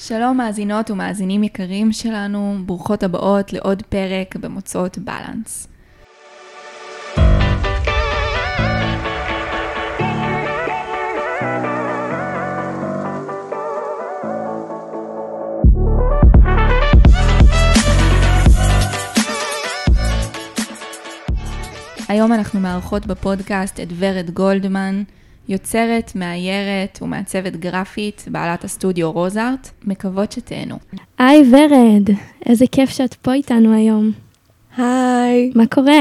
שלום מאזינות ומאזינים יקרים שלנו, ברוכות הבאות לעוד פרק במוצאות בלנס. היום אנחנו מארחות בפודקאסט את ורד גולדמן, יוצרת, מאיירת ומעצבת גרפית, בעלת הסטודיו רוזארט, מקוות שתהנו. היי ורד, איזה כיף שאת פה איתנו היום. היי. מה קורה?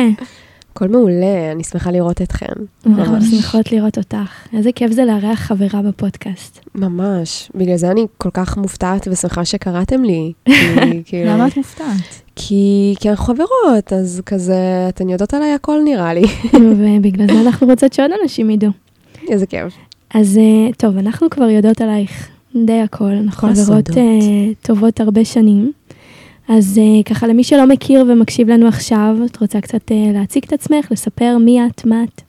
הכל מעולה, אני שמחה לראות אתכם. אנחנו ממש. שמחות לראות אותך. איזה כיף זה לארח חברה בפודקאסט. ממש. בגלל זה אני כל כך מופתעת ושמחה שקראתם לי. כי, כאילו, למה את מופתעת? כי, כי אנחנו חברות, אז כזה, אתן יודעות עליי הכל נראה לי. ובגלל זה אנחנו רוצות שעוד אנשים ידעו. איזה כיף. אז אה, טוב, אנחנו כבר יודעות עלייך די הכל. אנחנו חברות. אה, טובות הרבה שנים. אז אה, ככה, למי שלא מכיר ומקשיב לנו עכשיו, את רוצה קצת להציג את עצמך, לספר מי את, מה את?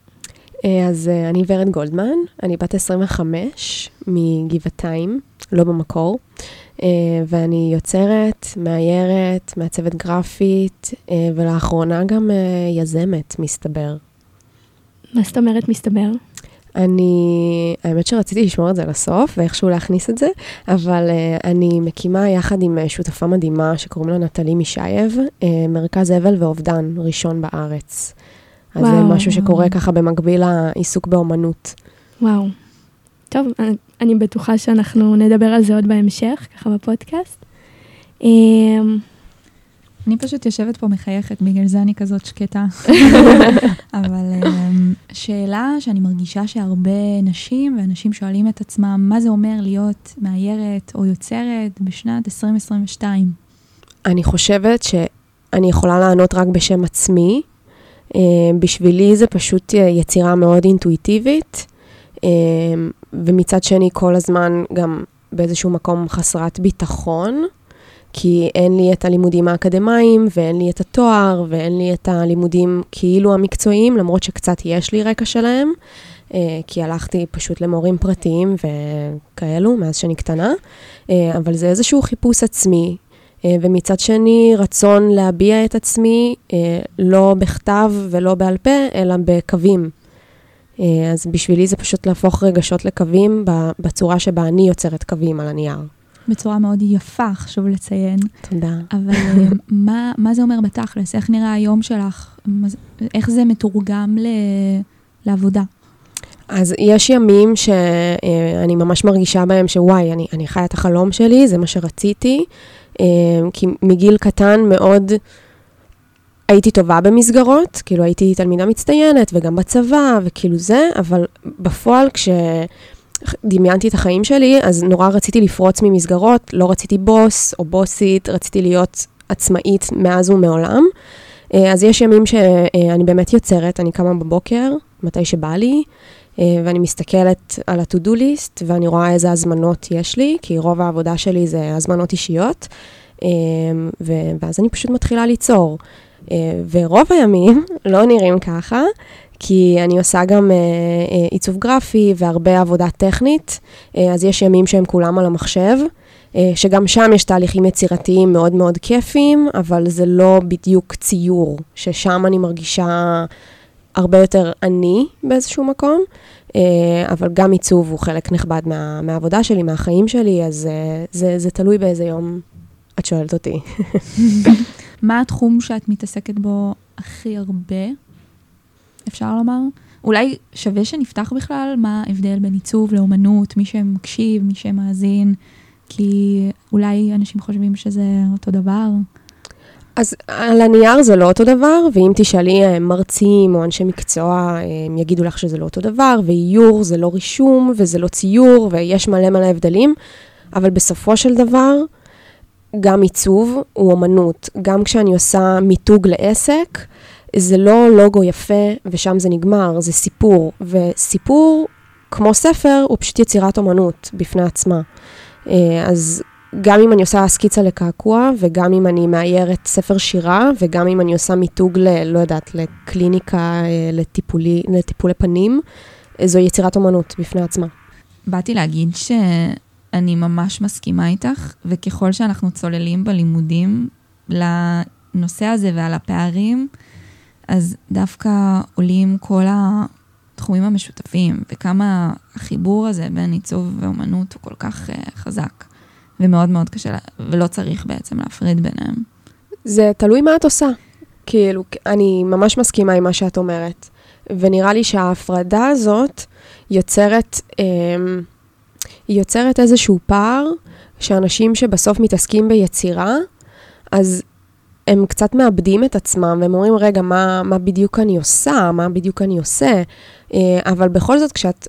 אז אני ורד גולדמן, אני בת 25 מגבעתיים, לא במקור, ואני יוצרת, מאיירת, מעצבת גרפית, ולאחרונה גם יזמת, מסתבר. מה זאת אומרת מסתבר? אני, האמת שרציתי לשמור את זה לסוף, ואיכשהו להכניס את זה, אבל uh, אני מקימה יחד עם uh, שותפה מדהימה שקוראים לה נטלי מישייב, uh, מרכז אבל ואובדן ראשון בארץ. אז זה וואו. משהו שקורה ככה במקביל לעיסוק באומנות. וואו. טוב, אני- אני בטוחה שאנחנו נדבר על זה עוד בהמשך, ככה בפודקאסט. אני פשוט יושבת פה מחייכת, בגלל זה אני כזאת שקטה. אבל אמ, שאלה שאני מרגישה שהרבה נשים ואנשים שואלים את עצמם, מה זה אומר להיות מאיירת או יוצרת בשנת 2022? אני חושבת שאני יכולה לענות רק בשם עצמי. Uh, בשבילי זה פשוט uh, יצירה מאוד אינטואיטיבית, uh, ומצד שני כל הזמן גם באיזשהו מקום חסרת ביטחון, כי אין לי את הלימודים האקדמיים, ואין לי את התואר, ואין לי את הלימודים כאילו המקצועיים, למרות שקצת יש לי רקע שלהם, uh, כי הלכתי פשוט למורים פרטיים וכאלו, מאז שאני קטנה, uh, אבל זה איזשהו חיפוש עצמי, אה, ומצד שני, רצון להביע את עצמי אה, לא בכתב ולא בעל פה, אלא בקווים. אה, אז בשבילי זה פשוט להפוך רגשות לקווים בצורה שבה אני יוצרת קווים על הנייר. בצורה מאוד יפה, חשוב לציין. תודה. אבל אמ, מה, מה זה אומר בתכלס? איך נראה היום שלך? איך זה מתורגם ל, לעבודה? אז יש ימים שאני ממש מרגישה בהם שוואי, אני, אני חיה את החלום שלי, זה מה שרציתי, אה, כי מגיל קטן מאוד הייתי טובה במסגרות, כאילו הייתי תלמידה מצטיינת וגם בצבא וכאילו זה, אבל בפועל כשדמיינתי את החיים שלי, אז נורא רציתי לפרוץ ממסגרות, לא רציתי בוס או בוסית, רציתי להיות עצמאית מאז ומעולם. אה, אז יש ימים שאני באמת יוצרת, אני קמה בבוקר, מתי שבא לי, אה, ואני מסתכלת על ה-to-do list, ואני רואה איזה הזמנות יש לי, כי רוב העבודה שלי זה הזמנות אישיות, אה, ואז אני פשוט מתחילה ליצור. אה, ורוב הימים לא נראים ככה, כי אני עושה גם אה, אה, עיצוב גרפי והרבה עבודה טכנית, אה, אז יש ימים שהם כולם על המחשב. שגם שם יש תהליכים יצירתיים מאוד מאוד כיפיים, אבל זה לא בדיוק ציור, ששם אני מרגישה הרבה יותר אני באיזשהו מקום, אבל גם עיצוב הוא חלק נכבד מה, מהעבודה שלי, מהחיים שלי, אז אה, זה, זה תלוי באיזה יום את שואלת אותי. מה התחום שאת מתעסקת בו הכי הרבה, אפשר לומר? אולי שווה שנפתח בכלל מה ההבדל בין עיצוב לאומנות, מי שמקשיב, מי שמאזין, כי אולי אנשים חושבים שזה אותו דבר. אז על הנייר זה לא אותו דבר, ואם תשאלי אה, מרצים או אנשי מקצוע, אה, הם יגידו לך שזה לא אותו דבר, ואיור זה לא רישום, וזה לא ציור, ויש מלא מלא הבדלים, אבל בסופו של דבר, גם עיצוב הוא אומנות. גם כשאני עושה מיתוג לעסק, זה לא לוגו יפה, ושם זה נגמר, זה סיפור. וסיפור, כמו ספר, הוא פשוט יצירת אומנות בפני עצמה. אה, אז גם אם אני עושה סקיצה לקעקוע, וגם אם אני מאיירת ספר שירה, וגם אם אני עושה מיתוג ל... לא יודעת, לקליניקה, אה, לטיפולי, לטיפולי פנים, זו יצירת אומנות בפני עצמה. באתי להגיד אני ממש מסכימה איתך, וככל שאנחנו צוללים בלימודים לנושא הזה ועל הפערים, אז דווקא עולים כל התחומים המשותפים, וכמה החיבור הזה בין עיצוב ואומנות הוא כל כך uh, חזק, ומאוד מאוד קשה, ולא צריך בעצם להפריד ביניהם. זה תלוי מה את עושה. כאילו, אני ממש מסכימה עם מה שאת אומרת. ונראה לי שההפרדה הזאת יוצרת, היא יוצרת איזשהו פער, שאנשים שבסוף מתעסקים ביצירה, אז הם קצת מאבדים את עצמם, והם אומרים, רגע, מה, מה בדיוק אני עושה? מה בדיוק אני עושה? אה, אבל בכל זאת, כשאת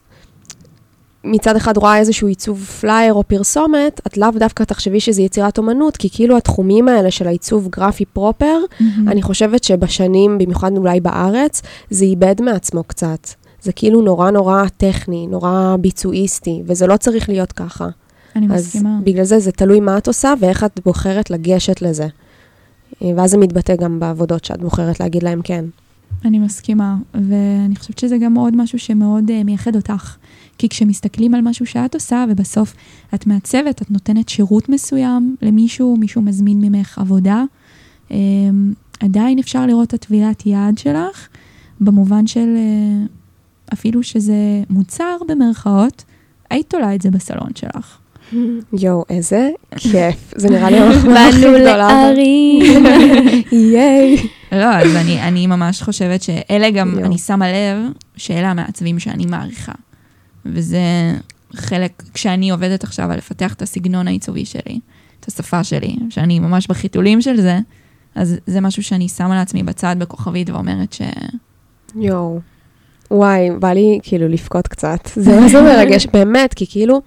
מצד אחד רואה איזשהו עיצוב פלייר או פרסומת, את לאו דווקא תחשבי שזה יצירת אומנות, כי כאילו התחומים האלה של העיצוב גרפי proper, mm-hmm. אני חושבת שבשנים, במיוחד אולי בארץ, זה איבד מעצמו קצת. זה כאילו נורא נורא טכני, נורא ביצועיסטי, וזה לא צריך להיות ככה. אני מסכימה. אז בגלל זה זה תלוי מה את עושה ואיך את בוחרת לגשת לזה. ואז זה מתבטא גם בעבודות שאת בוחרת להגיד להם כן. אני מסכימה, ואני חושבת שזה גם עוד משהו שמאוד uh, מייחד אותך. כי כשמסתכלים על משהו שאת עושה, ובסוף את מעצבת, את נותנת שירות מסוים למישהו, מישהו מזמין ממך עבודה, um, עדיין אפשר לראות את הטבילת יד שלך, במובן של uh, אפילו שזה מוצר במרכאות, היית תולה את זה בסלון שלך. יואו, איזה כיף. זה נראה לי המחמאה הכי גדולה. באנו לארי. ייי. לא, אז אני, אני ממש חושבת שאלה גם, יו. אני שמה לב שאלה המעצבים שאני מעריכה. וזה חלק, כשאני עובדת עכשיו על לפתח את הסגנון העיצובי שלי, את השפה שלי, שאני ממש בחיתולים של זה, אז זה משהו שאני שמה לעצמי בצד בכוכבית ואומרת ש... יואו. וואי, בא לי כאילו לבכות קצת. זה מה זה מרגש, באמת, כי כאילו,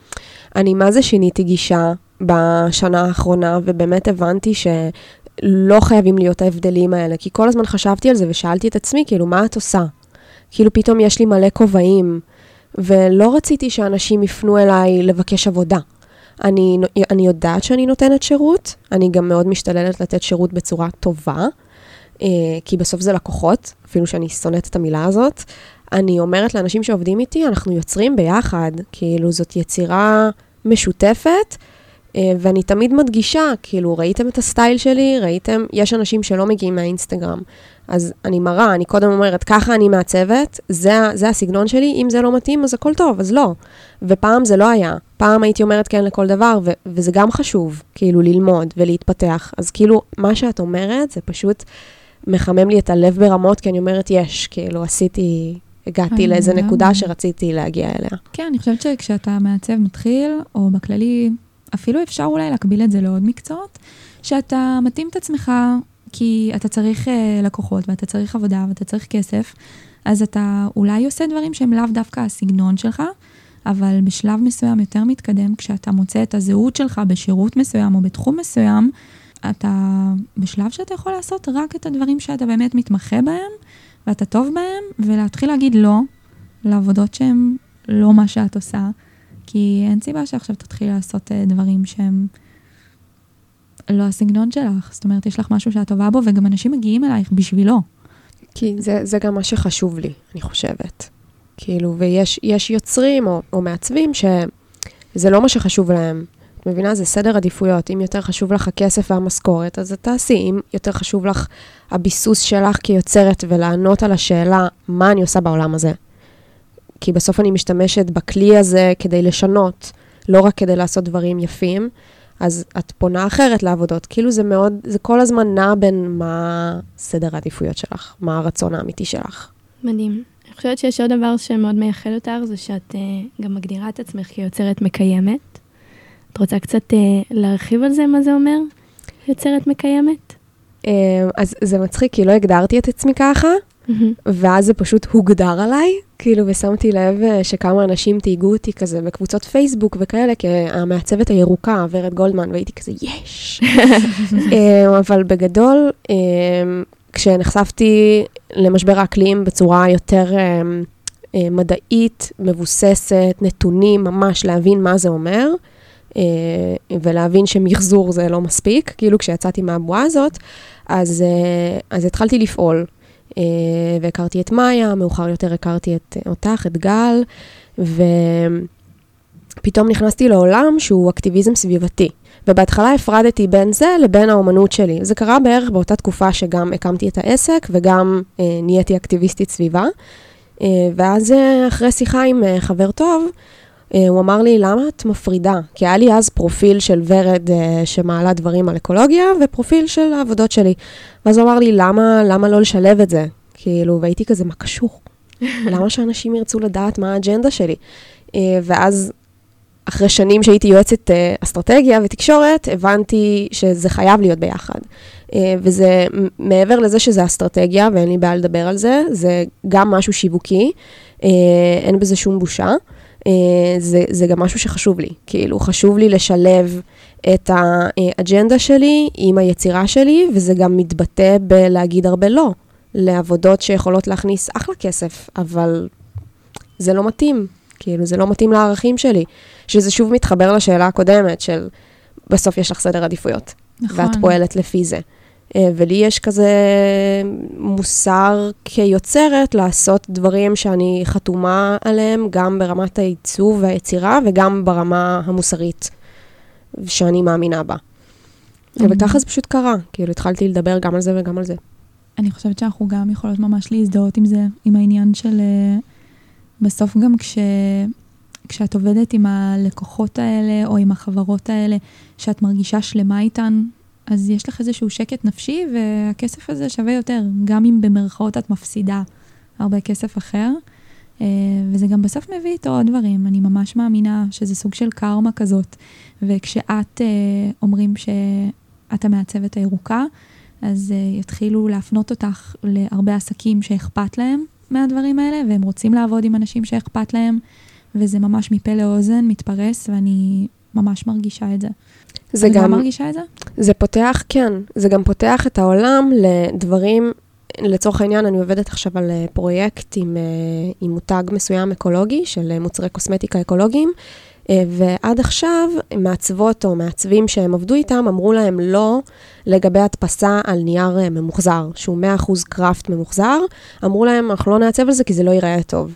אני מה זה שיניתי גישה בשנה האחרונה, ובאמת הבנתי ש... לא חייבים להיות ההבדלים האלה, כי כל הזמן חשבתי על זה ושאלתי את עצמי, כאילו, מה את עושה? כאילו, פתאום יש לי מלא כובעים, ולא רציתי שאנשים יפנו אליי לבקש עבודה. אני, אני יודעת שאני נותנת שירות, אני גם מאוד משתדלת לתת שירות בצורה טובה, אה, כי בסוף זה לקוחות, אפילו שאני שונאת את המילה הזאת. אני אומרת לאנשים שעובדים איתי, אנחנו יוצרים ביחד, כאילו זאת יצירה משותפת, אה, ואני תמיד מדגישה, כאילו, ראיתם את הסטייל שלי? ראיתם? יש אנשים שלא מגיעים מהאינסטגרם. אז אני מראה, אני קודם אומרת, ככה אני מעצבת, זה, זה הסגנון שלי, אם זה לא מתאים, אז הכל טוב, אז לא. ופעם זה לא היה. פעם הייתי אומרת כן לכל דבר, ו- וזה גם חשוב, כאילו, ללמוד ולהתפתח. אז כאילו, מה שאת אומרת, זה פשוט מחמם לי את הלב ברמות, כי אני אומרת, יש, כאילו, עשיתי, הגעתי לאיזה נקודה שרציתי להגיע אליה. כן, אני חושבת שכשאתה מעצב מתחיל, או בכללי, אפילו אפשר אולי להקביל את זה לעוד מקצועות, שאתה מתאים את עצמך כי אתה צריך uh, לקוחות ואתה צריך עבודה ואתה צריך כסף, אז אתה אולי עושה דברים שהם לאו דווקא הסגנון שלך, אבל בשלב מסוים יותר מתקדם, כשאתה מוצא את הזהות שלך בשירות מסוים או בתחום מסוים, אתה בשלב שאתה יכול לעשות רק את הדברים שאתה באמת מתמחה בהם, ואתה טוב בהם, ולהתחיל להגיד לא לעבודות שהן לא מה שאת עושה. כי אין סיבה שעכשיו תתחילי לעשות uh, דברים שהם לא הסגנון שלך. זאת אומרת, יש לך משהו שאת טובה בו, וגם אנשים מגיעים אלייך בשבילו. כי זה, זה גם מה שחשוב לי, אני חושבת. כאילו, ויש יוצרים או, או מעצבים שזה לא מה שחשוב להם. את מבינה? זה סדר עדיפויות. אם יותר חשוב לך הכסף והמשכורת, אז את תעשי. אם יותר חשוב לך הביסוס שלך כיוצרת ולענות על השאלה, מה אני עושה בעולם הזה? כי בסוף אני משתמשת בכלי הזה כדי לשנות, לא רק כדי לעשות דברים יפים, אז את פונה אחרת לעבודות. כאילו זה מאוד, זה כל הזמן נע בין מה סדר העדיפויות שלך, מה הרצון האמיתי שלך. מדהים. אני חושבת שיש עוד דבר שמאוד מייחד אותך, זה שאת uh, גם מגדירה את עצמך כיוצרת מקיימת. את רוצה קצת uh, להרחיב על זה, מה זה אומר, יוצרת מקיימת? Uh, אז זה מצחיק, כי לא הגדרתי את עצמי ככה, ואז זה פשוט הוגדר עליי, כאילו, ושמתי לב אה, שכמה אנשים תהיגו אותי כזה בקבוצות פייסבוק וכאלה, כמעצבת הירוקה, ורד גולדמן, והייתי כזה, יש. אה, אבל בגדול, אה, כשנחשפתי למשבר האקלים בצורה יותר מדעית, מבוססת, נתונים, ממש להבין מה זה אומר, ולהבין שמחזור זה לא מספיק, כאילו כשיצאתי מהבועה הזאת, אז, אז התחלתי לפעול. אה, והכרתי את מאיה, מאוחר יותר הכרתי את אותך, את גל, ו... פתאום נכנסתי לעולם שהוא אקטיביזם סביבתי. ובהתחלה הפרדתי בין זה לבין האומנות שלי. זה קרה בערך באותה תקופה שגם הקמתי את העסק וגם אה, נהייתי אקטיביסטית סביבה. אה, ואז אה, אחרי שיחה עם אה, חבר טוב, אה, הוא אמר לי, למה את מפרידה? כי היה לי אז פרופיל של ורד אה, שמעלה דברים על אקולוגיה, ופרופיל של העבודות שלי. ואז הוא אמר לי, למה, למה לא לשלב את זה? כאילו, והייתי כזה, מה קשור? למה שאנשים ירצו לדעת מה האג'נדה שלי? אה, ואז, אחרי שנים שהייתי יועצת אה, אסטרטגיה ותקשורת, הבנתי שזה חייב להיות ביחד. אה, וזה, מעבר לזה שזה אסטרטגיה, ואין לי בעיה לדבר על זה, זה גם משהו שיווקי, אה, אין בזה שום בושה. אה, זה, זה גם משהו שחשוב לי. כאילו, חשוב לי לשלב את האג'נדה שלי עם היצירה שלי, וזה גם מתבטא בלהגיד הרבה לא, לעבודות שיכולות להכניס אחלה כסף, אבל זה לא מתאים. כאילו, זה לא מתאים לערכים שלי. שזה שוב מתחבר לשאלה הקודמת של, בסוף יש לך סדר עדיפויות, נכון. ואת פועלת לפי זה. אה, ולי יש כזה מוסר כיוצרת לעשות דברים שאני חתומה עליהם, גם ברמת העיצוב והיצירה וגם ברמה המוסרית שאני מאמינה בה. וככה זה פשוט קרה, כאילו התחלתי לדבר גם על זה וגם על זה. אני חושבת שאנחנו גם יכולות ממש להזדהות עם זה, עם העניין של... אה, בסוף גם כש... כשאת עובדת עם הלקוחות האלה, או עם החברות האלה, שאת מרגישה שלמה איתן, אז יש לך איזשהו שקט נפשי, והכסף הזה שווה יותר, גם אם במרכאות את מפסידה הרבה כסף אחר. אה, וזה גם בסוף מביא איתו עוד דברים. אני ממש מאמינה שזה סוג של קרמה כזאת. וכשאת אה, אומרים שאת המעצבת הירוקה, אז uh, יתחילו להפנות אותך להרבה עסקים שאכפת להם מהדברים האלה, והם רוצים לעבוד עם אנשים שאכפת להם, וזה ממש מפה לאוזן מתפרס, ואני ממש מרגישה את זה. זה את גם גם, מרגישה את זה? זה פותח, כן, זה גם פותח את העולם לדברים, לצורך העניין, אני עובדת עכשיו על אה, פרויקט עם, אה, עם מותג מסוים אקולוגי, של אה, מוצרי קוסמטיקה אקולוגיים, ועד עכשיו מעצבות או מעצבים שהם עבדו איתם אמרו להם לא לגבי הדפסה על נייר ממוחזר, שהוא 100% קראפט ממוחזר, אמרו להם אנחנו לא נעצב על זה כי זה לא ייראה טוב.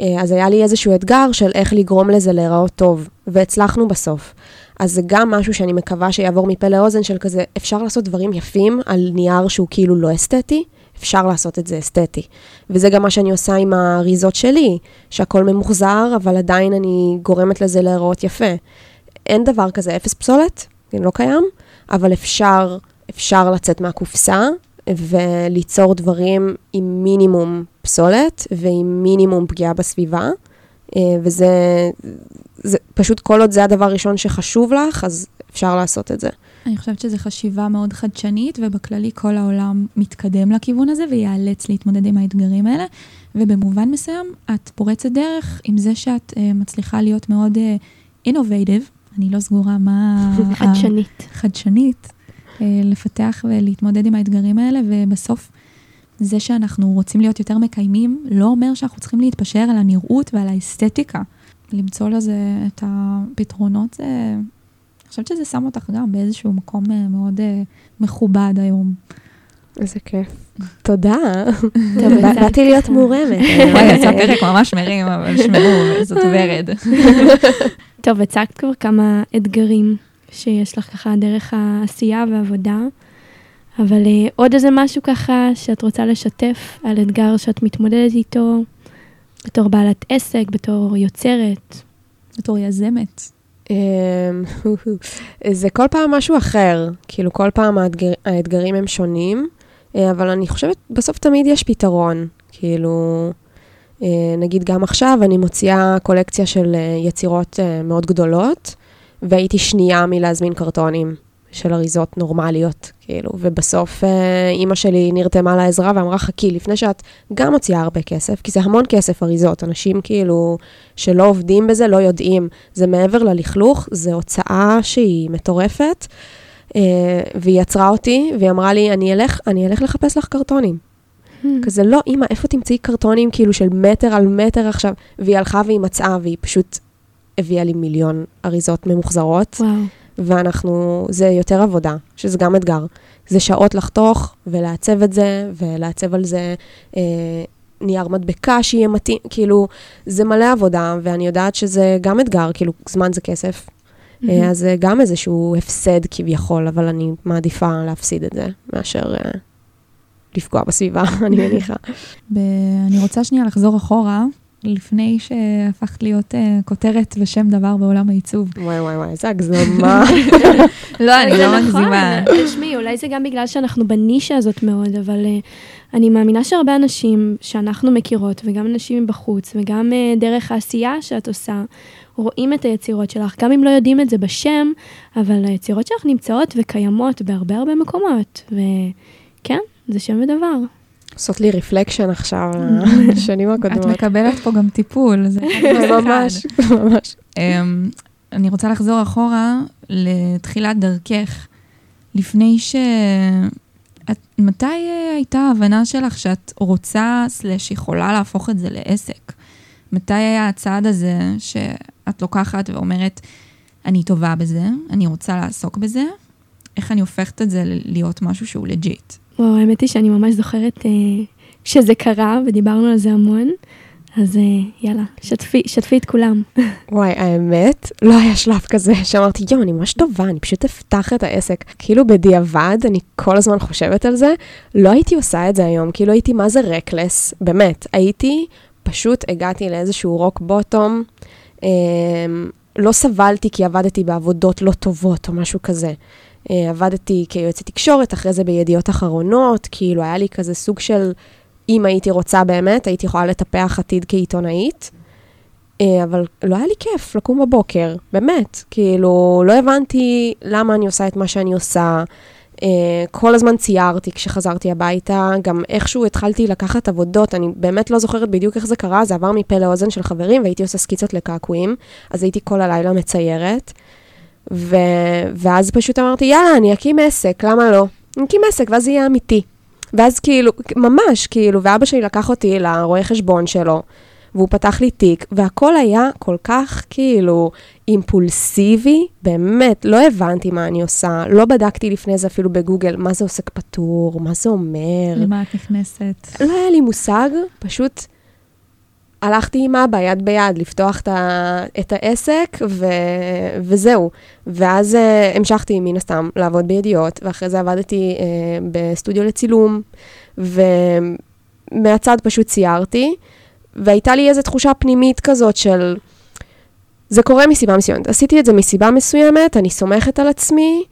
אה, אז היה לי איזשהו אתגר של איך לגרום לזה להיראות טוב, והצלחנו בסוף. אז זה גם משהו שאני מקווה שיעבור מפה לאוזן של כזה, אפשר לעשות דברים יפים על נייר שהוא כאילו לא אסתטי, אפשר לעשות את זה אסתטי. וזה גם מה שאני עושה עם האריזות שלי, שהכל ממוחזר, אבל עדיין אני גורמת לזה להיראות יפה. אין דבר כזה אפס פסולת, זה לא קיים, אבל אפשר, אפשר לצאת מהקופסה וליצור דברים עם מינימום פסולת ועם מינימום פגיעה בסביבה. אה, וזה זה, פשוט כל עוד זה הדבר הראשון שחשוב לך, אז אפשר לעשות את זה. אני חושבת שזו חשיבה מאוד חדשנית, ובכללי כל העולם מתקדם לכיוון הזה וייאלץ להתמודד עם האתגרים האלה. ובמובן מסוים, את פורצת דרך עם זה שאת uh, מצליחה להיות מאוד אינובייטיב, uh, אני לא סגורה מה... חדשנית. חדשנית, לפתח ולהתמודד עם האתגרים האלה, ובסוף, זה שאנחנו רוצים להיות יותר מקיימים, לא אומר שאנחנו צריכים להתפשר על הנראות ועל האסתטיקה. למצוא לזה את הפתרונות, זה... אני חושבת שזה שם אותך גם באיזשהו מקום uh, מאוד uh, מכובד היום. איזה כיף. תודה. טוב, באתי להיות מורמת. וואי, יצא פרק ממש מרים, אבל שמעו, זאת ורד. טוב, הצגת כבר כמה אתגרים שיש לך ככה דרך העשייה והעבודה, אבל אה, עוד איזה משהו ככה שאת רוצה לשתף על אתגר שאת מתמודדת איתו בתור בעלת עסק, בתור יוצרת. בתור יזמת. אמ, זה כל פעם משהו אחר, כאילו כל פעם האתגר, האתגרים הם שונים, אה, אבל אני חושבת בסוף תמיד יש פתרון, כאילו, אה, נגיד גם עכשיו אני מוציאה קולקציה של יצירות מאוד גדולות, והייתי שנייה מלהזמין קרטונים של אריזות נורמליות, כאילו, ובסוף אה, אימא שלי נרתמה לעזרה ואמרה, חכי, לפני שאת גם מוציאה הרבה כסף, כי זה המון כסף אריזות, אנשים כאילו שלא עובדים בזה לא יודעים, זה מעבר ללכלוך, זה הוצאה שהיא מטורפת, אה, והיא עצרה אותי, והיא אמרה לי, אני אלך, אני אלך לחפש לך קרטונים. כזה, לא, אימא, איפה תמצאי קרטונים כאילו של מטר על מטר עכשיו? והיא הלכה והיא מצאה, והיא פשוט הביאה לי מיליון אריזות ממוחזרות. וואו. ואנחנו, זה יותר עבודה, שזה גם אתגר. זה שעות לחתוך ולעצב את זה, ולעצב על זה אה, נייר מדבקה שיהיה מתאים, כאילו, זה מלא עבודה, ואני יודעת שזה גם אתגר, כאילו, זמן זה כסף. מהמם. אה, אז זה גם איזשהו הפסד כביכול, אבל אני מעדיפה להפסיד את זה, מאשר אה, לפגוע בסביבה, אני מניחה. ב- אני רוצה שנייה לחזור אחורה, לפני שהפכת להיות אה, כותרת ושם דבר בעולם העיצוב. וואי וואי וואי, איזה הגזמה. לא, אני לא מגזימה. תשמעי, אולי זה גם בגלל שאנחנו בנישה הזאת מאוד, אבל uh, אני מאמינה שהרבה אנשים שאנחנו מכירות, וגם אנשים מבחוץ, וגם uh, דרך העשייה שאת עושה, רואים את היצירות שלך, גם אם לא יודעים את זה בשם, אבל היצירות שלך נמצאות וקיימות בהרבה הרבה מקומות, וכן, זה שם ודבר. עושות לי רפלקשן עכשיו, לשנים את הקודמות. מקבלת פה גם טיפול. זה. ממש, ממש. אמ, אני רוצה לחזור אחורה לתחילת דרכך. לפני ש... את, מתי אה, הייתה ההבנה שלך שאת רוצה, סלש, יכולה להפוך את זה לעסק? מתי היה הצעד הזה שאת לוקחת ואומרת, אני טובה בזה, אני רוצה לעסוק בזה? איך אני הופכת את זה להיות משהו שהוא לג'יט? וואו, האמת היא שאני ממש זוכרת uh, כשזה קרה, ודיברנו על זה המון, אז uh, יאללה, שתפי, שתפי את כולם. וואי, האמת, לא היה שלב כזה שאמרתי, יואו, אני ממש טובה, אני פשוט אפתח את העסק. כאילו בדיעבד, אני כל הזמן חושבת על זה, לא הייתי עושה את זה היום, כאילו הייתי מה זה רקלס, באמת. הייתי, פשוט הגעתי לאיזשהו רוק בוטום, אה, לא סבלתי כי עבדתי בעבודות לא טובות או משהו כזה. אה, עבדתי כיועצת תקשורת, אחרי זה בידיעות אחרונות, כאילו היה לי כזה סוג של, אם הייתי רוצה באמת, הייתי יכולה לטפח עתיד כעיתונאית. אה, אבל לא היה לי כיף לקום בבוקר, באמת. כאילו, לא הבנתי למה אני עושה את מה שאני עושה. אה, כל הזמן ציירתי כשחזרתי הביתה, גם איכשהו התחלתי לקחת עבודות, אני באמת לא זוכרת בדיוק איך זה קרה, זה עבר מפה לאוזן של חברים והייתי עושה סקיצות לקעקועים, אז הייתי כל הלילה מציירת. ו... ואז פשוט אמרתי, יאללה, אני אקים עסק, למה לא? אני אקים עסק, ואז יהיה אמיתי. ואז כאילו, ממש, כאילו, ואבא שלי לקח אותי לרואה חשבון שלו, והוא פתח לי תיק, והכל היה כל כך כאילו אימפולסיבי, באמת, לא הבנתי מה אני עושה, לא בדקתי לפני זה אפילו בגוגל מה זה עוסק פטור, מה זה אומר. למה את נכנסת? לא היה לי מושג, פשוט הלכתי עם אבא יד ביד לפתוח את, ה, את העסק, ו, וזהו. ואז uh, המשכתי מן הסתם לעבוד בידיעות, ואחרי זה עבדתי uh, בסטודיו לצילום, ומהצד פשוט ציירתי, והייתה לי איזו תחושה פנימית כזאת של, זה קורה מסיבה מסוימת. עשיתי את זה מסיבה מסוימת, אני סומכת על עצמי,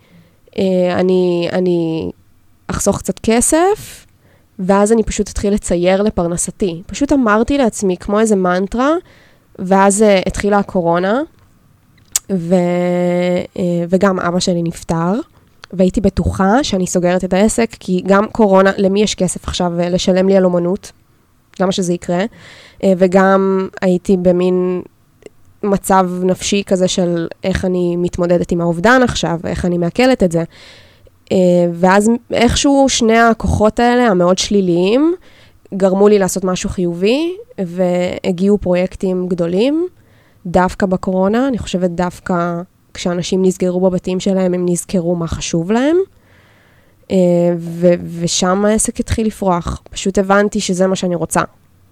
uh, אני, אני אחסוך קצת כסף, ואז אני פשוט אתחיל לצייר לפרנסתי. פשוט אמרתי לעצמי, כמו איזה מנטרה, ואז uh, התחילה הקורונה, ו, uh, וגם אבא שלי נפטר, והייתי בטוחה שאני סוגרת את העסק, כי גם קורונה, למי יש כסף עכשיו uh, לשלם לי על אומנות? למה שזה יקרה? Uh, וגם הייתי במין מצב נפשי כזה של איך אני מתמודדת עם האובדן עכשיו, ואיך אני מעכלת את זה. Uh, ואז איכשהו שני הכוחות האלה, המאוד שליליים, גרמו לי לעשות משהו חיובי, והגיעו פרויקטים גדולים, דווקא בקורונה, אני חושבת דווקא כשאנשים נסגרו בבתים שלהם, הם נזכרו מה חשוב להם, uh, ו- ושם העסק התחיל לפרוח. פשוט הבנתי שזה מה שאני רוצה.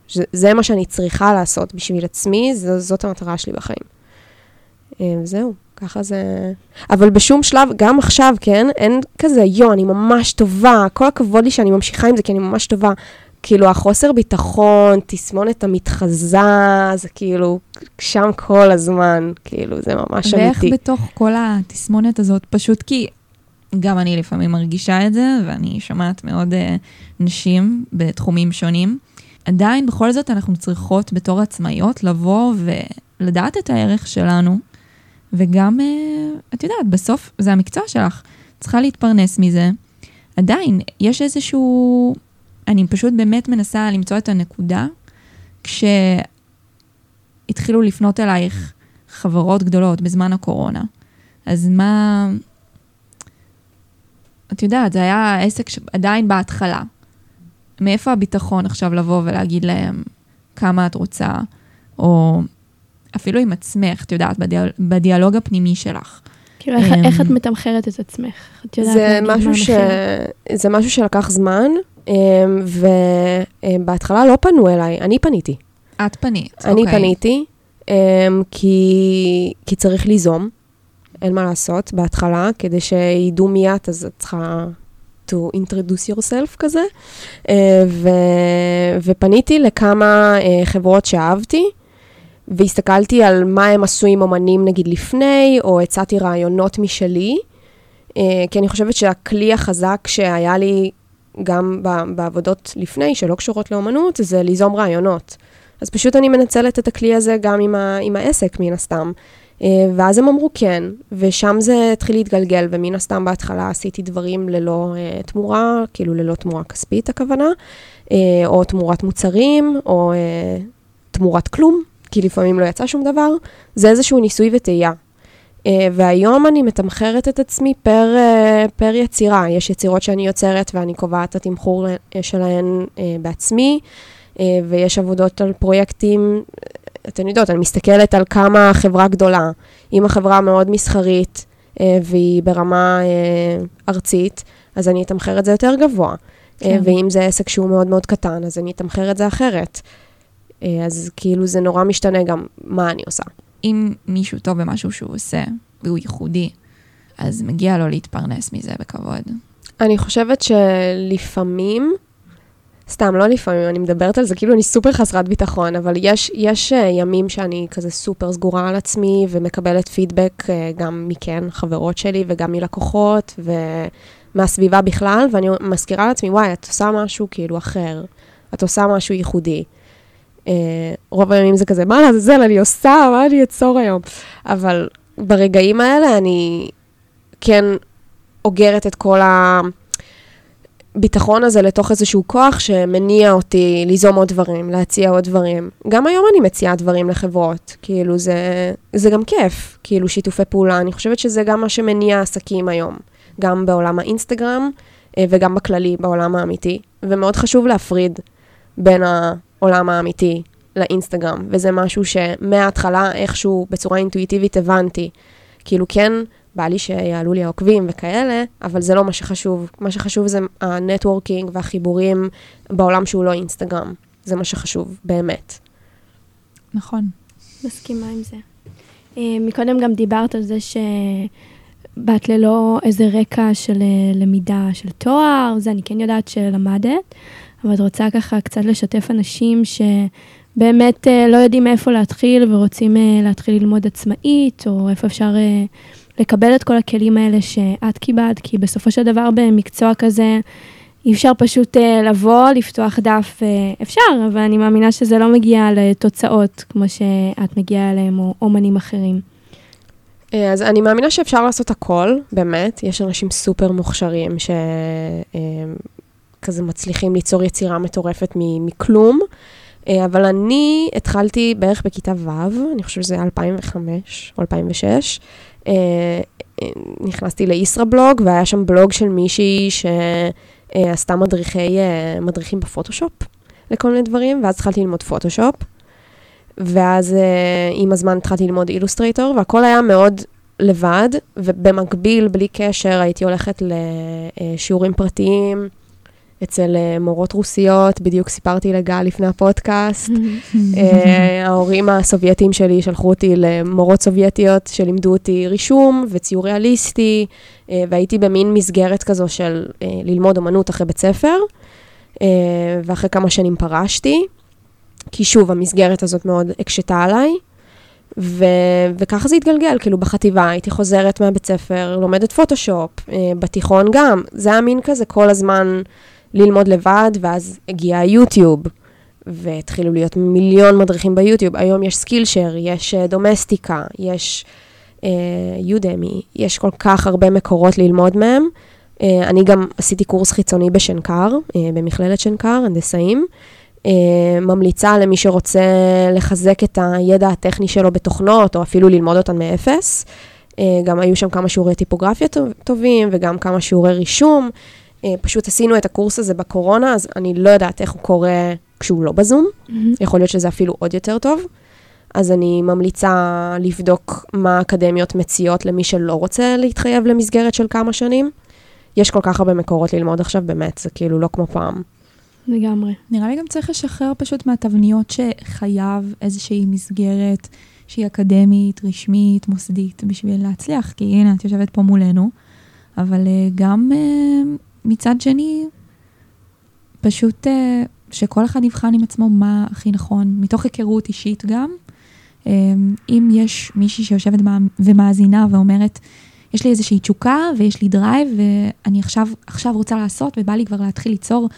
שזה, זה מה שאני צריכה לעשות בשביל עצמי, ז- זאת המטרה שלי בחיים. Uh, זהו. ככה זה... אבל בשום שלב, גם עכשיו, כן, אין כזה, יו, אני ממש טובה, כל הכבוד לי שאני ממשיכה עם זה, כי אני ממש טובה. כאילו, החוסר ביטחון, תסמונת המתחזה, זה כאילו, שם כל הזמן, כאילו, זה ממש ואיך אמיתי. בתוך כל התסמונת הזאת, פשוט כי גם אני לפעמים מרגישה את זה, ואני שומעת מאוד uh, נשים בתחומים שונים. עדיין, בכל זאת, אנחנו צריכות בתור עצמאיות לבוא ולדעת את הערך שלנו, וגם, uh, את יודעת, בסוף זה המקצוע שלך, צריכה להתפרנס מזה. עדיין, יש איזשהו... אני פשוט באמת מנסה למצוא את הנקודה, כשהתחילו לפנות אלייך חברות גדולות בזמן הקורונה. אז מה... את יודעת, זה היה עסק שעדיין בהתחלה. מאיפה הביטחון עכשיו לבוא ולהגיד להם כמה את רוצה, או אפילו עם עצמך, את יודעת, בדיאל, בדיאלוג הפנימי שלך. כאילו, איך, אמ, איך את מתמחרת את עצמך? את יודעת זה משהו, ש... זה משהו שלקח זמן, ובהתחלה לא פנו אליי, אני פניתי. את פנית, אני אוקיי. פניתי, um, כי, כי צריך ליזום, אין מה לעשות, בהתחלה, כדי שידעו מי את, אז את צריכה to introduce yourself כזה. ו, ופניתי לכמה uh, חברות שאהבתי, והסתכלתי על מה הם עשו עם אומנים נגיד לפני, או הצעתי רעיונות משלי, uh, כי אני חושבת שהכלי החזק שהיה לי גם בעבודות לפני, שלא קשורות לאומנות, זה ליזום רעיונות. אז פשוט אני מנצלת את הכלי הזה גם עם, ה- עם העסק, מן הסתם. אה, ואז הם אמרו כן, ושם זה התחיל להתגלגל, ומן הסתם בהתחלה עשיתי דברים ללא uh, תמורה, כאילו ללא תמורה כספית הכוונה, uh, או תמורת מוצרים, או uh, תמורת כלום, כי לפעמים לא יצא שום דבר. זה איזשהו ניסוי וטעייה. Uh, והיום אני מתמחרת את עצמי פר, uh, פר יצירה. יש יצירות שאני יוצרת ואני קובעת את התמחור uh, שלהן uh, בעצמי, uh, ויש עבודות על פרויקטים, אתן יודעות, אני מסתכלת על כמה חברה גדולה. אם החברה מאוד מסחרית uh, והיא ברמה uh, ארצית, אז אני אתמחר את זה יותר גבוה. כן. כן. ואם זה עסק שהוא מאוד מאוד קטן, אז אני אתמחר את זה אחרת. Uh, אז כאילו זה נורא משתנה גם מה אני עושה. אם מישהו טוב במשהו שהוא עושה, והוא ייחודי, אז מגיע לו להתפרנס מזה בכבוד. אני חושבת שלפעמים, סתם, לא לפעמים, אני מדברת על זה כאילו אני סופר חסרת ביטחון, אבל יש, יש uh, ימים שאני כזה סופר סגורה על עצמי ומקבלת פידבק uh, גם מכן, חברות שלי, וגם מלקוחות, ומהסביבה בכלל, ואני מזכירה לעצמי, וואי, את עושה משהו כאילו אחר, את עושה משהו ייחודי. Uh, רוב הימים זה כזה, מה לעזאזל אני עושה, מה אני אצור היום? אבל ברגעים האלה אני כן אוגרת את כל הביטחון הזה לתוך איזשהו כוח שמניע אותי ליזום עוד דברים, להציע עוד דברים. גם היום אני מציעה דברים לחברות, כאילו זה, זה גם כיף, כאילו שיתופי פעולה. אני חושבת שזה גם מה שמניע עסקים היום, גם בעולם האינסטגרם אה, וגם בכללי, בעולם האמיתי. ומאוד חשוב להפריד בין העולם האמיתי לאינסטגרם, וזה משהו שמההתחלה איכשהו בצורה אינטואיטיבית הבנתי. כאילו כן, בא לי שיעלו לי העוקבים וכאלה, אבל זה לא מה שחשוב. מה שחשוב זה הנטוורקינג והחיבורים בעולם שהוא לא אינסטגרם. זה מה שחשוב, באמת. נכון. מסכימה עם זה. אה, מקודם גם דיברת על זה שבאת ללא איזה רקע של אה, למידה של תואר, זה אני כן יודעת שלמדת, אבל את רוצה ככה קצת לשתף אנשים שבאמת אה, לא יודעים מאיפה להתחיל ורוצים אה, להתחיל ללמוד עצמאית, או איפה אפשר אה, לקבל את כל הכלים האלה שאת קיבלת, כי בסופו של דבר במקצוע כזה, אי אפשר פשוט לבוא, לפתוח דף, אפשר, אבל אני מאמינה שזה לא מגיע לתוצאות כמו שאת מגיעה אליהם, או אומנים אחרים. אז אני מאמינה שאפשר לעשות הכל, באמת. יש אנשים סופר מוכשרים שכזה מצליחים ליצור יצירה מטורפת מכלום. אה, אבל אני התחלתי בערך בכיתה ו', אני חושבת שזה היה 2005 או 2006. אה, אה, נכנסתי לישראבלוג, והיה שם בלוג של מישהי שעשתה מדריכי, מדריכים בפוטושופ לכל מיני דברים, ואז התחלתי ללמוד פוטושופ. ואז עם הזמן התחלתי ללמוד אילוסטרייטור, והכל היה מאוד לבד, ובמקביל, בלי קשר, הייתי הולכת לשיעורים פרטיים אצל אה, מורות רוסיות, בדיוק סיפרתי לגל לפני הפודקאסט. אה, ההורים הסובייטים שלי שלחו אותי למורות סובייטיות שלימדו אותי רישום וציור ריאליסטי, אה, והייתי במין מסגרת כזו של ללמוד אמנות אחרי בית ספר, ואחרי כמה שנים פרשתי, כי שוב, המסגרת הזאת מאוד הקשתה עליי. ו- וככה זה התגלגל, כאילו בחטיבה הייתי חוזרת מהבית ספר, לומדת פוטושופ, אה, בתיכון גם, זה היה מין כזה כל הזמן ללמוד לבד, ואז הגיע היוטיוב, והתחילו להיות מיליון מדריכים ביוטיוב. היום יש סקילשר, יש אה, דומסטיקה, יש אה, יודמי, יש כל כך הרבה מקורות ללמוד מהם. אה, אני גם עשיתי קורס חיצוני בשנקר, אה, במכללת שנקר, הנדסאים. אה, ממליצה למי שרוצה לחזק את הידע הטכני שלו בתוכנות, או אפילו ללמוד אותן מאפס. אה, גם היו שם כמה שיעורי טיפוגרפיה טוב- טובים, וגם כמה שיעורי רישום. אה, פשוט עשינו את הקורס הזה בקורונה, אז אני לא יודעת איך הוא קורה כשהוא לא בזום. יכול להיות שזה אפילו עוד יותר טוב. אז אני ממליצה לבדוק מה האקדמיות מציעות למי שלא רוצה להתחייב למסגרת של כמה שנים. יש כל כך הרבה מקורות ללמוד עכשיו, באמת, זה כאילו לא כמו פעם. לגמרי. נראה לי גם צריך לשחרר פשוט מהתבניות שחייב איזושהי מסגרת שהיא אקדמית, רשמית, מוסדית, בשביל להצליח, כי הנה, את יושבת פה מולנו, אבל uh, גם uh, מצד שני, פשוט uh, שכל אחד יבחן עם עצמו מה הכי נכון, מתוך היכרות אישית גם. Um, אם יש מישהי שיושבת ומאזינה ואומרת, יש לי איזושהי תשוקה ויש לי drive, ואני עכשיו, עכשיו רוצה לעשות, ובא לי כבר להתחיל ליצור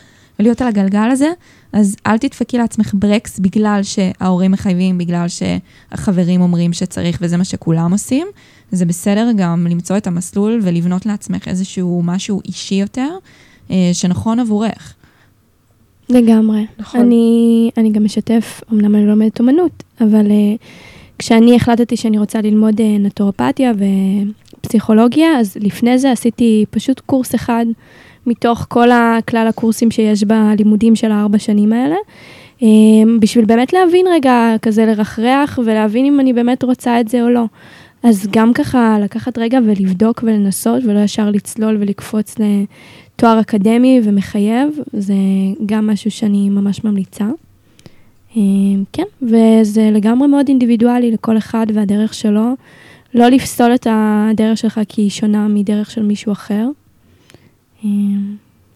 ולהיות על הגלגל הזה, אז אל תדפקי לעצמך ברקס בגלל שההורים מחייבים, בגלל שהחברים אומרים שצריך וזה מה שכולם עושים. זה בסדר גם למצוא את המסלול ולבנות לעצמך איזשהו משהו אישי יותר, אה, שנכון עבורך. לגמרי. נכון. אני, אני גם משתף, אמנם אני לא לומדת אומנות, אבל uh, כשאני החלטתי שאני רוצה ללמוד uh, נטורופתיה ופסיכולוגיה, אז לפני זה עשיתי פשוט קורס אחד מתוך כל כלל הקורסים שיש בלימודים של הארבע שנים האלה. אמ, בשביל באמת להבין רגע, כזה לרחרח ולהבין אם אני באמת רוצה את זה או לא. אז גם ככה לקחת רגע ולבדוק ולנסות ולא ישר לצלול ולקפוץ לתואר אקדמי ומחייב, זה גם משהו שאני ממש ממליצה. אמ, כן, וזה לגמרי מאוד אינדיבידואלי לכל אחד והדרך שלו. לא לפסול את הדרך שלך כי היא שונה מדרך של מישהו אחר.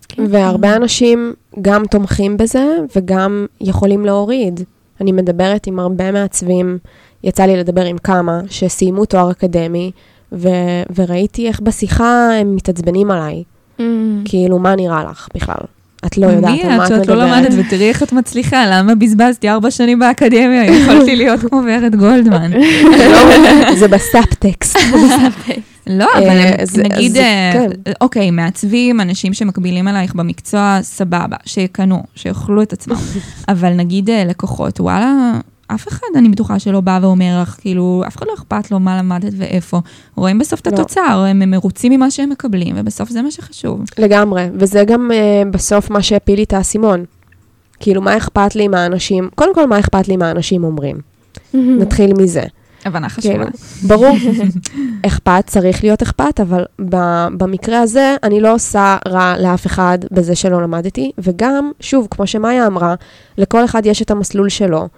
כן. והרבה אנשים גם תומכים בזה וגם יכולים להוריד. אני מדברת עם הרבה מעצבים, יצא לי לדבר עם כמה שסיימו תואר אקדמי, ו- וראיתי איך בשיחה הם מתעצבנים עליי. Mm. כאילו, מה נראה לך בכלל? את לא יודעת על מה את מדברת. מי את שאת לא למדת ותראי איך את מצליחה, למה בזבזתי ארבע שנים באקדמיה, יכולתי להיות כמו ורד גולדמן. זה בסאבטקסט. לא, אבל אה, נגיד, אה, כן. אוקיי, מעצבים, אנשים שמקבילים עלייך במקצוע, סבבה, שיקנו, שיאכלו את עצמם. אבל נגיד אה, לקוחות, וואלה, אף אחד, אני בטוחה שלא בא ואומר לך, כאילו, אף אחד לא אכפת לו מה למדת ואיפה. רואים בסוף את לא. התוצר, הם מרוצים ממה שהם מקבלים, ובסוף זה מה שחשוב. לגמרי, וזה גם uh, בסוף מה שהפיל לי את האסימון. כאילו, מה אכפת לי מה אנשים, קודם כל, מה אכפת לי מה אנשים אומרים. נתחיל מזה. הבנה חשובה. כאילו, ברור, אכפת, צריך להיות אכפת, אבל במקרה הזה, אני לא עושה רע לאף אחד בזה שלא למדתי, וגם, שוב, כמו שמאיה אמרה, לכל אחד יש את המסלול שלו.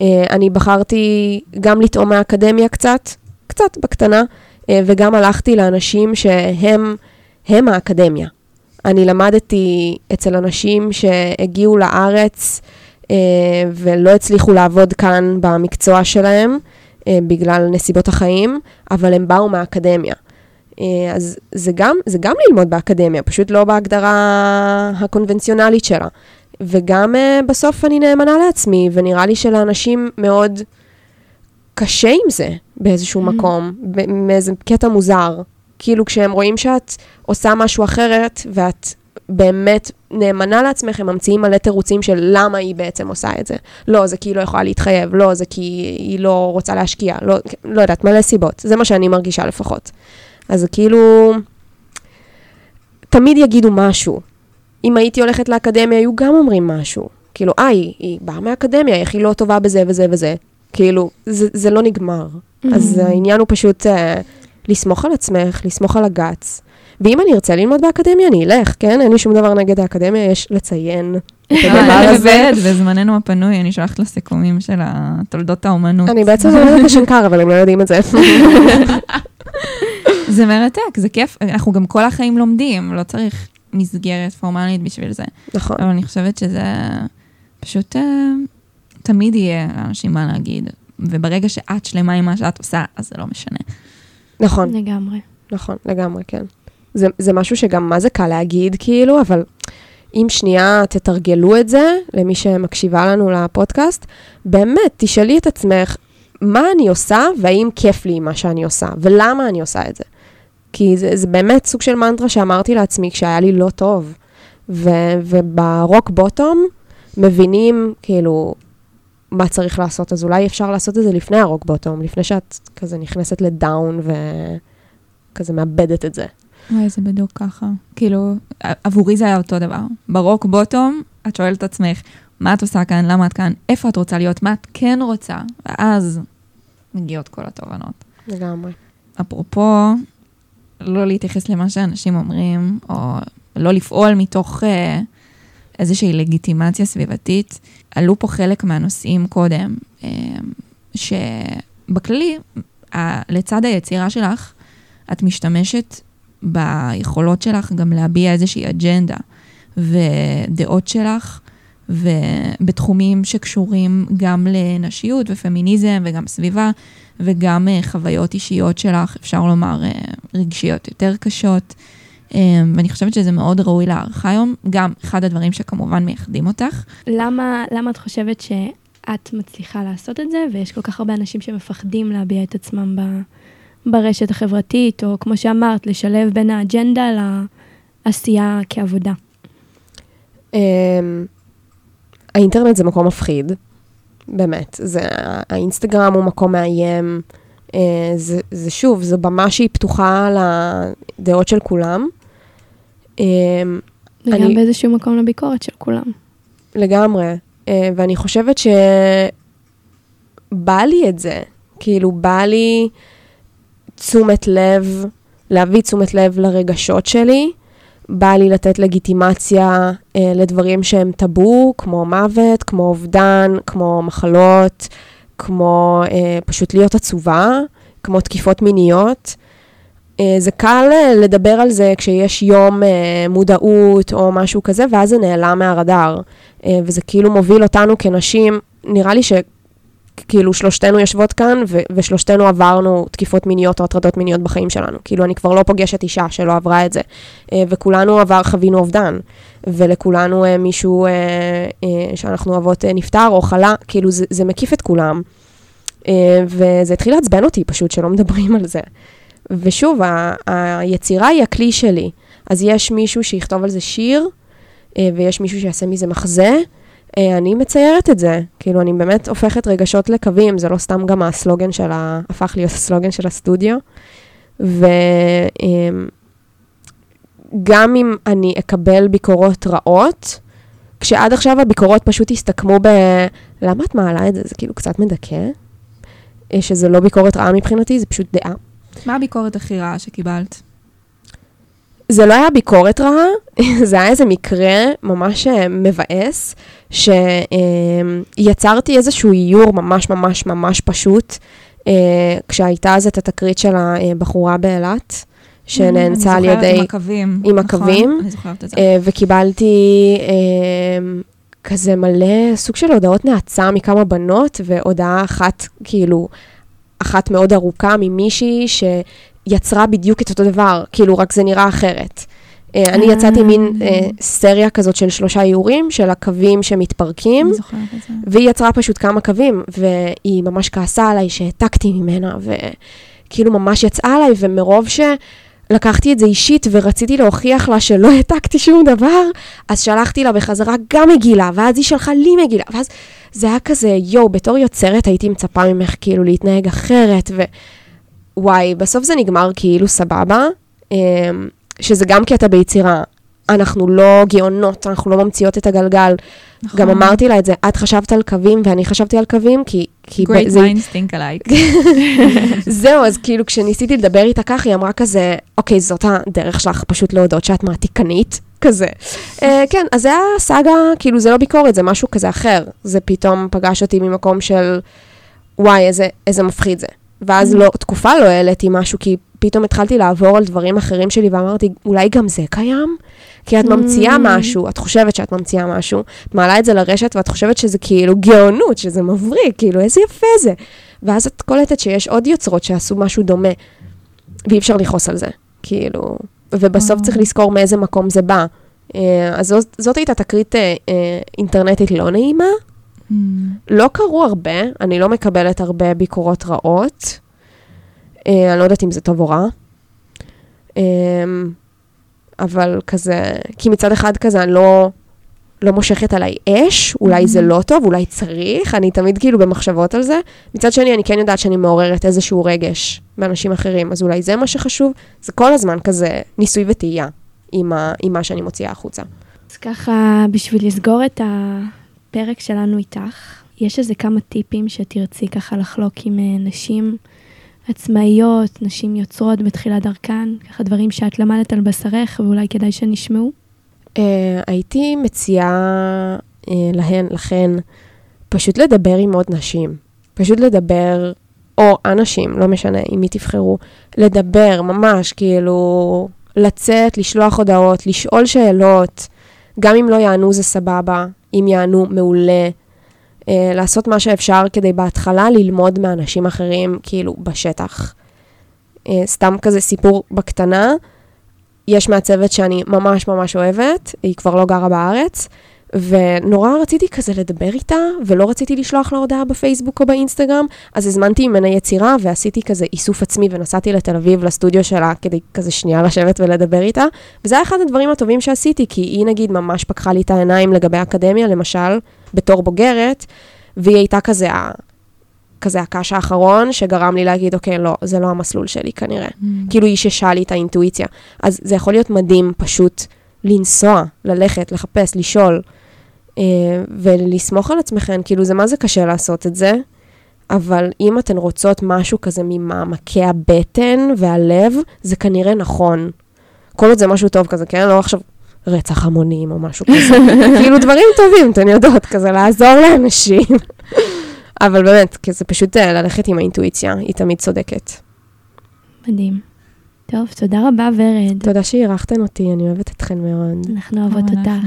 אה, אני בחרתי גם לטעום מהאקדמיה קצת, קצת בקטנה, אה, וגם הלכתי לאנשים שהם הם האקדמיה. אני למדתי אצל אנשים שהגיעו לארץ אה, ולא הצליחו לעבוד כאן במקצוע שלהם בגלל נסיבות החיים, אבל הם באו מהאקדמיה. אז זה גם, זה גם ללמוד באקדמיה, פשוט לא בהגדרה הקונבנציונלית שלה. וגם uh, בסוף אני נאמנה לעצמי, ונראה לי שלאנשים מאוד קשה עם זה באיזשהו mm-hmm. מקום, מאיזה קטע מוזר. כאילו כשהם רואים שאת עושה משהו אחרת, ואת באמת נאמנה לעצמך, הם ממציאים מלא תירוצים של למה היא בעצם עושה את זה. לא, זה כי היא לא יכולה להתחייב, לא, זה כי היא לא רוצה להשקיע, לא, לא יודעת, מלא סיבות. זה מה שאני מרגישה לפחות. אז כאילו, תמיד יגידו משהו. אם הייתי הולכת לאקדמיה, היו גם אומרים משהו. כאילו, אה, היא, היא באה מהאקדמיה, איך היא לא טובה בזה וזה וזה. כאילו, זה, זה לא נגמר. Mm-hmm. אז העניין הוא פשוט uh, לסמוך על עצמך, לסמוך על הגץ. ואם אני ארצה ללמוד באקדמיה, אני אלך, כן? אין לי שום דבר נגד האקדמיה, יש לציין את הדבר הזה. בזמננו הפנוי, אני שולחת לסיכומים של תולדות האומנות. אני בעצם לומדת בשנקר, אבל הם לא יודעים את זה. זה מרתק, זה כיף. אנחנו גם כל החיים לומדים, לא צריך מסגרת פורמלית בשביל זה. נכון. אבל אני חושבת שזה פשוט uh, תמיד יהיה לאנשים מה להגיד, וברגע שאת שלמה עם מה שאת עושה, אז זה לא משנה. נכון. לגמרי. נכון, לגמרי, כן. זה, זה משהו שגם מה זה קל להגיד, כאילו, אבל אם שנייה תתרגלו את זה, למי שמקשיבה לנו לפודקאסט, באמת, תשאלי את עצמך, מה אני עושה, והאם כיף לי מה שאני עושה, ולמה אני עושה את זה. כי זה, זה באמת סוג של מנטרה שאמרתי לעצמי כשהיה לי לא טוב. ו, וברוק בוטום מבינים, כאילו, מה צריך לעשות, אז אולי אפשר לעשות את זה לפני הרוק בוטום, לפני שאת כזה נכנסת לדאון וכזה מאבדת את זה. וואי, זה בדיוק ככה. כאילו, עבורי זה היה אותו דבר. ברוק בוטום, את שואלת את עצמך, מה את עושה כאן, למה את כאן, איפה את רוצה להיות, מה את כן רוצה, ואז מגיעות כל התובנות. לגמרי. אפרופו לא להתייחס למה שאנשים אומרים, או לא לפעול מתוך אה, איזושהי לגיטימציה סביבתית. עלו פה חלק מהנושאים קודם, אה, שבכללי, ה- לצד היצירה שלך, את משתמשת ביכולות שלך גם להביע איזושהי אג'נדה ודעות שלך, ובתחומים שקשורים גם לנשיות ופמיניזם וגם סביבה, וגם אה, חוויות אישיות שלך, אפשר לומר, אה, רגשיות יותר קשות. אה, ואני חושבת שזה מאוד ראוי להערכה היום, גם אחד הדברים שכמובן מייחדים אותך. למה, למה את חושבת שאת מצליחה לעשות את זה, ויש כל כך הרבה אנשים שמפחדים להביע את עצמם ב, ברשת החברתית, או כמו שאמרת, לשלב בין האג'נדה לעשייה כעבודה? אמ, האינטרנט זה מקום מפחיד, באמת. זה, האינסטגרם הוא מקום מאיים. אה, זה, זה שוב, זו במה שהיא פתוחה לדעות של כולם. אמ, וגם אני- באיזשהו מקום לביקורת של כולם. לגמרי. אה, ואני חושבת שבא לי את זה. כאילו, בא לי תשומת לב, להביא תשומת לב לרגשות שלי. בא לי לתת לגיטימציה אה, לדברים שהם טאבו, כמו מוות, כמו אובדן, כמו מחלות, כמו אה, פשוט להיות עצובה, כמו תקיפות מיניות. אה, זה קל אה, לדבר על זה כשיש יום אה, מודעות או משהו כזה, ואז זה נעלם מהרדאר. אה, וזה כאילו מוביל אותנו כנשים, נראה לי שכאילו שלושתנו יושבות כאן, ו- ושלושתנו עברנו תקיפות מיניות או הטרדות מיניות בחיים שלנו. כאילו, אני כבר לא פוגשת אישה שלא עברה את זה. אה, וכולנו עבר, חווינו אובדן. ולכולנו אה, מישהו אה, שאנחנו אוהבות נפטר או חלה, כאילו, זה, זה מקיף את כולם. וזה התחיל לעצבן אותי פשוט, שלא מדברים על זה. ושוב, ה- היצירה היא הכלי שלי. אז יש מישהו שיכתוב על זה שיר, ויש מישהו שיעשה מזה מחזה. אה, אני מציירת את זה. כאילו, אני באמת הופכת רגשות לקווים, זה לא סתם גם הסלוגן של ה... הפך להיות הסלוגן של הסטודיו. וגם אם אני אקבל ביקורות רעות, כשעד עכשיו הביקורות פשוט הסתכמו ב... למה את מעלה את זה? זה כאילו קצת מדכא. אה, שזה לא ביקורת רעה מבחינתי, זה פשוט דעה. מה הביקורת הכי רעה שקיבלת? זה לא היה ביקורת רעה, זה היה איזה מקרה ממש אה, מבאס, שיצרתי איזשהו איור ממש ממש ממש פשוט, אה, כשהייתה אז את התקרית של הבחורה באילת, שנאנסה על אני זוכרת ידי... עם הקווים. עם נכון? הקווים. אני זוכרת את זה. אה, וקיבלתי אה, כזה מלא סוג של הודעות נאצה מכמה בנות, והודעה אחת, כאילו, אחת מאוד ארוכה ממישהי שיצרה בדיוק את אותו דבר, כאילו, רק זה נראה אחרת. אה, אני אה. יצאתי מין אה, סריה כזאת של שלושה איורים, של הקווים שמתפרקים. והיא יצרה פשוט כמה קווים, והיא ממש כעסה עליי שהעתקתי ממנה, וכאילו ממש יצאה עליי, ומרוב שלקחתי את זה אישית ורציתי להוכיח לה שלא העתקתי שום דבר, אז שלחתי לה בחזרה גם מגילה, ואז היא שלחה לי מגילה, ואז זה היה כזה, יואו, בתור יוצרת הייתי מצפה ממך כאילו להתנהג אחרת, ווואי, בסוף זה נגמר כאילו סבבה, אמ, שזה גם קטע ביצירה. אנחנו לא גאונות, אנחנו לא ממציאות את הגלגל. נכון. גם אמרתי לה את זה, את חשבת על קווים ואני חשבתי על קווים, כי... כי Great זה, minds think alike. זהו, אז כאילו כשניסיתי לדבר איתה ככה, היא אמרה כזה, אוקיי, זאת הדרך שלך פשוט להודות שאת מעתיקנית, כזה. uh, כן, אז זה היה סאגה, כאילו זה לא ביקורת, זה משהו כזה אחר. זה פתאום פגש אותי ממקום של, וואי, איזה, איזה מפחיד זה. ואז לא, תקופה לא העליתי משהו, כי פתאום התחלתי לעבור על דברים אחרים שלי, ואמרתי, אולי גם זה קיים? כי את ממציאה Mm. משהו, את חושבת שאת ממציאה משהו, את מעלה את זה לרשת ואת חושבת שזה כאילו גאונות, שזה מבריק, כאילו איזה יפה זה. ואז את קולטת שיש עוד יוצרות שעשו משהו דומה, ואי אפשר לכעוס על זה, כאילו, ובסוף וואו. צריך לזכור מאיזה מקום זה בא. אה, אז זאת, זאת הייתה תקרית אה, אה, אינטרנטית לא נעימה, Mm. לא קרו הרבה, אני לא מקבלת הרבה ביקורות רעות. אה, אני לא יודעת אם זה טוב או רע. אה, אבל כזה, כי מצד אחד כזה אני לא, לא מושכת עליי אש, אולי זה לא טוב, אולי צריך, אני תמיד כאילו במחשבות על זה. מצד שני, אני כן יודעת שאני מעוררת איזשהו רגש באנשים אחרים, אז אולי זה מה שחשוב. זה כל הזמן כזה ניסוי וטעייה עם, ה, עם מה שאני מוציאה החוצה. אז ככה, בשביל לסגור את הפרק שלנו איתך, יש איזה כמה טיפים שתרצי ככה לחלוק עם אה, נשים עצמאיות, נשים יוצרות בתחילת דרכן, ככה דברים שאת למדת על בשרך ואולי כדאי שנשמעו? Uh, הייתי מציעה uh, להן, לכן, פשוט לדבר עם עוד נשים. פשוט לדבר, או אנשים, לא משנה, עם מי תבחרו, לדבר ממש, כאילו, לצאת, לשלוח הודעות, לשאול שאלות. גם אם לא יענו זה סבבה, אם יענו מעולה. Uh, לעשות מה שאפשר כדי בהתחלה ללמוד מאנשים אחרים, כאילו, בשטח. Uh, סתם כזה סיפור בקטנה, יש מהצוות שאני ממש ממש אוהבת, היא כבר לא גרה בארץ, ונורא רציתי כזה לדבר איתה, ולא רציתי לשלוח לה הודעה בפייסבוק או באינסטגרם, אז הזמנתי ממנה יצירה ועשיתי כזה איסוף עצמי ונסעתי לתל אביב לסטודיו שלה כדי כזה שנייה לשבת ולדבר איתה, וזה היה אחד הדברים הטובים שעשיתי, כי היא נגיד ממש פקחה לי את העיניים לגבי האקדמיה, למשל, בתור בוגרת, והיא הייתה כזה כזה הקש האחרון, שגרם לי להגיד, אוקיי, לא, זה לא המסלול שלי כנראה. Mm. כאילו היא ששה לי את האינטואיציה. אז זה יכול להיות מדהים פשוט לנסוע, ללכת, לחפש, לשאול, ולסמוך על עצמכם, כאילו זה מה זה קשה לעשות את זה, אבל אם אתן רוצות משהו כזה ממעמקי הבטן והלב, זה כנראה נכון. כל עוד זה משהו טוב כזה, כן? לא עכשיו רצח המונים או משהו כזה. כאילו דברים טובים, אתן יודעות, כזה לעזור לאנשים. אבל באמת, כי זה פשוט אה, ללכת עם האינטואיציה, היא תמיד צודקת. מדהים. טוב, תודה רבה, ורד. תודה שאירחתן אותי, אני אוהבת אתכן מאוד. אנחנו אוהבות אותך.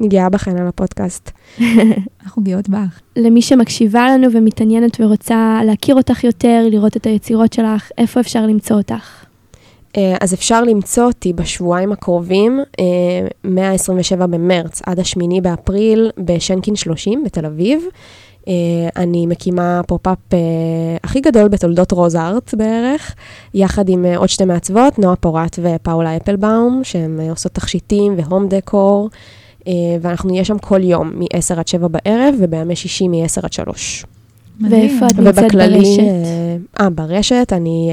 אני גאה בכן על הפודקאסט. אנחנו גאות בך. למי שמקשיבה לנו ומתעניינת ורוצה להכיר אותך יותר, לראות את היצירות שלך, איפה אפשר למצוא אותך? אה, אז אפשר למצוא אותי בשבועיים הקרובים, מה-27 במרץ עד ה-8 באפריל, בשנקין 30 בתל אביב. אה, אני מקימה פופ-אפ אה, הכי גדול בתולדות רוזארט בערך, יחד עם uh, עוד שתי מעצבות, נועה פורט ופאולה אפלבאום, שהן עושות תכשיטים והום דקור, ואנחנו נהיה שם כל יום, מ-10 עד 7 בערב, ובימי שישי מ-10 עד 3. ואיפה את נמצאת ברשת? אה, ברשת אני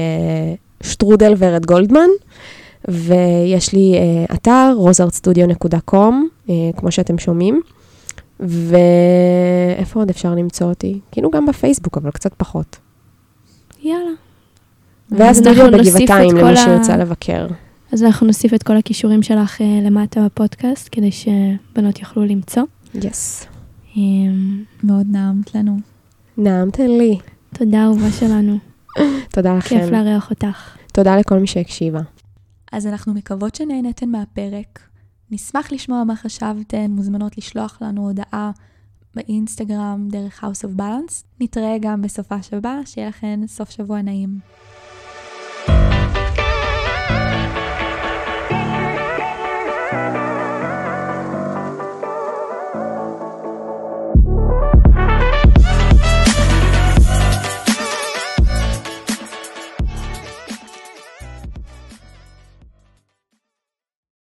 שטרודל ורד גולדמן, ויש לי uh, אתר, rosartstudio.com, uh, כמו שאתם שומעים. ואיפה עוד אפשר למצוא אותי? כאילו גם בפייסבוק, אבל קצת פחות. יאללה. והסטודיו בגבעתיים, למי שיוצא לבקר. אז אנחנו נוסיף את כל הכישורים שלך uh, למטה בפודקאסט, כדי שבנות יוכלו למצוא. יס. Yes. Um, מאוד נעמת לנו. נעמתן לי. תודה, אהובה שלנו. תודה לכם. כיף לארח אותך. תודה לכל מי שהקשיבה. אז אנחנו מקוות שנהנתן מהפרק. נשמח לשמוע מה חשבתן, מוזמנות לשלוח לנו הודעה באינסטגרם דרך House of Balance. נתראה גם בסופה שבה, שיהיה לכן סוף שבוע נעים. thank you